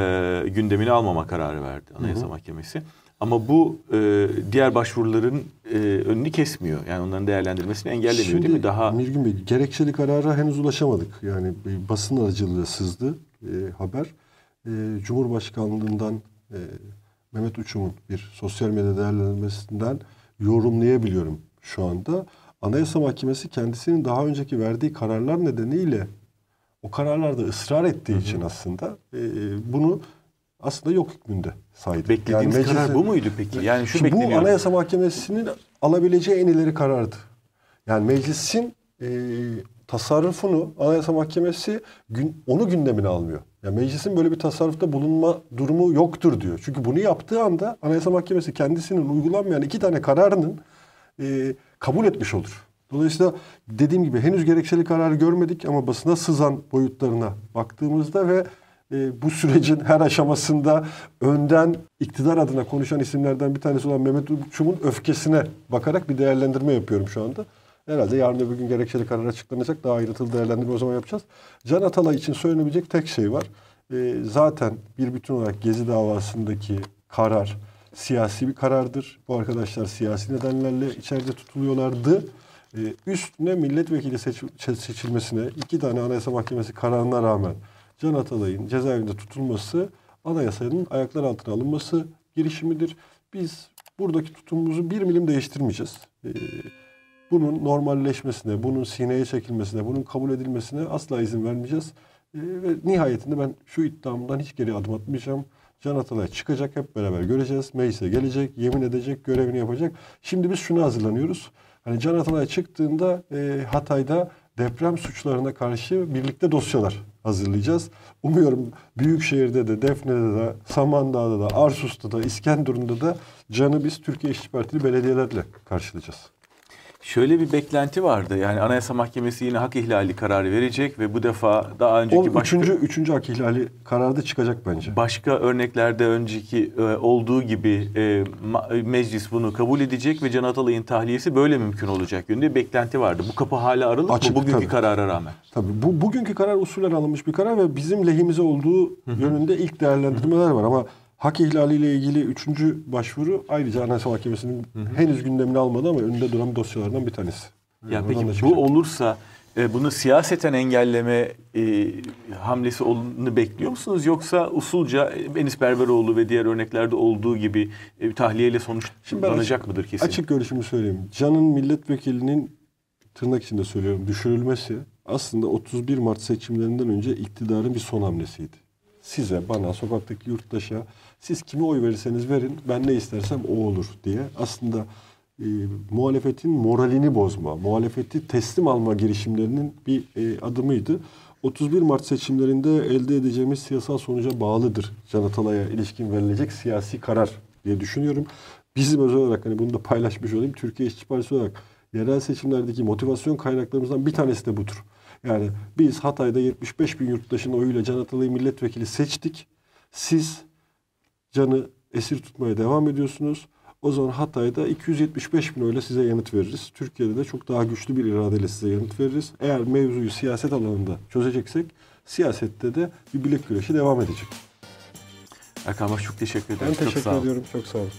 gündemini almama kararı verdi Anayasa Hı hı. Mahkemesi. Ama bu e, diğer başvuruların e, önünü kesmiyor. Yani onların değerlendirmesini engellemiyor değil mi? Daha Mirgin Bey, gerekçeli karara henüz ulaşamadık. Yani basın aracılığıyla sızdı e, haber. E, Cumhurbaşkanlığından e, Mehmet Uçum'un bir sosyal medya değerlendirmesinden yorumlayabiliyorum şu anda. Anayasa Mahkemesi kendisinin daha önceki verdiği kararlar nedeniyle o kararlarda ısrar ettiği için aslında e, bunu aslında yok hükmünde saydı. beklediğimiz Yani karar meclisin- bu muydu peki? Yani şu bu. Anayasa Mahkemesi'nin alabileceği en ileri karardı. Yani meclisin e, tasarrufunu Anayasa Mahkemesi gün, onu gündemine almıyor. Yani meclisin böyle bir tasarrufta bulunma durumu yoktur diyor. Çünkü bunu yaptığı anda Anayasa Mahkemesi kendisinin uygulanmayan iki tane kararının e, kabul etmiş olur. Dolayısıyla dediğim gibi henüz gerekçeli kararı görmedik ama basına sızan boyutlarına baktığımızda ve e, bu sürecin her aşamasında önden iktidar adına konuşan isimlerden bir tanesi olan Mehmet Uçum'un öfkesine bakarak bir değerlendirme yapıyorum şu anda. Herhalde yarın öbür gün gerekçeli karar açıklanacak. Daha ayrıntılı değerlendirme o zaman yapacağız. Can Atalay için söylenebilecek tek şey var. E, zaten bir bütün olarak Gezi davasındaki karar siyasi bir karardır. Bu arkadaşlar siyasi nedenlerle içeride tutuluyorlardı. E, üstüne milletvekili seç- seçilmesine iki tane Anayasa Mahkemesi kararına rağmen Can Atalay'ın cezaevinde tutulması anayasanın ayaklar altına alınması girişimidir. Biz buradaki tutumumuzu bir milim değiştirmeyeceğiz. E, bunun normalleşmesine, bunun sineye çekilmesine, bunun kabul edilmesine asla izin vermeyeceğiz. E, ve nihayetinde ben şu iddiamdan hiç geri adım atmayacağım. Can Atalay çıkacak hep beraber göreceğiz. Meclise gelecek, yemin edecek, görevini yapacak. Şimdi biz şuna hazırlanıyoruz. Hani Can Atalay çıktığında e, Hatay'da deprem suçlarına karşı birlikte dosyalar hazırlayacağız. Umuyorum Büyükşehir'de de, Defne'de de, Samandağ'da da, Arsus'ta da, İskenderun'da da Can'ı biz Türkiye İşçi Partili belediyelerle karşılayacağız. Şöyle bir beklenti vardı. Yani Anayasa Mahkemesi yine hak ihlali kararı verecek ve bu defa daha önceki O başka üçüncü, üçüncü hak ihlali kararı da çıkacak bence. başka örneklerde önceki e, olduğu gibi e, ma- meclis bunu kabul edecek ve Can Atalay'ın tahliyesi böyle mümkün olacak yönünde beklenti vardı. Bu kapı hala aralık Açık, mı bugünkü tabii. karara rağmen? Tabii bu bugünkü karar usulen alınmış bir karar ve bizim lehimize olduğu yönünde ilk değerlendirmeler var ama hak ihlaliyle ilgili üçüncü başvuru ayrıca Anayasa Mahkemesi'nin henüz gündemine almadı ama önünde duran dosyalardan bir tanesi. Ya Oradan peki bu olursa e, bunu siyaseten engelleme e, hamlesi olduğunu bekliyor musunuz? Yoksa usulca e, Enis Berberoğlu ve diğer örneklerde olduğu gibi e, tahliyeyle sonuçlanacak açık- mıdır kesin? Açık görüşümü söyleyeyim. Can'ın milletvekilinin tırnak içinde söylüyorum düşürülmesi aslında 31 Mart seçimlerinden önce iktidarın bir son hamlesiydi. Size, bana, sokaktaki yurttaşa siz kime oy verirseniz verin ben ne istersem o olur diye aslında e, muhalefetin moralini bozma, muhalefeti teslim alma girişimlerinin bir e, adımıydı. 31 Mart seçimlerinde elde edeceğimiz siyasal sonuca bağlıdır Can Atalay'a ilişkin verilecek siyasi karar diye düşünüyorum. Bizim özel olarak hani bunu da paylaşmış olayım. Türkiye İşçi Partisi olarak yerel seçimlerdeki motivasyon kaynaklarımızdan bir tanesi de budur. Yani biz Hatay'da 75 bin yurttaşın oyuyla Can Atalay'ı milletvekili seçtik. Siz Can'ı esir tutmaya devam ediyorsunuz. O zaman Hatay'da 275 bin oyla size yanıt veririz. Türkiye'de de çok daha güçlü bir iradeyle size yanıt veririz. Eğer mevzuyu siyaset alanında çözeceksek siyasette de bir bilek güreşi devam edecek. Erkan Baş çok teşekkür ederim. Ben Çok teşekkür sağ olun. ediyorum. Çok sağ olun.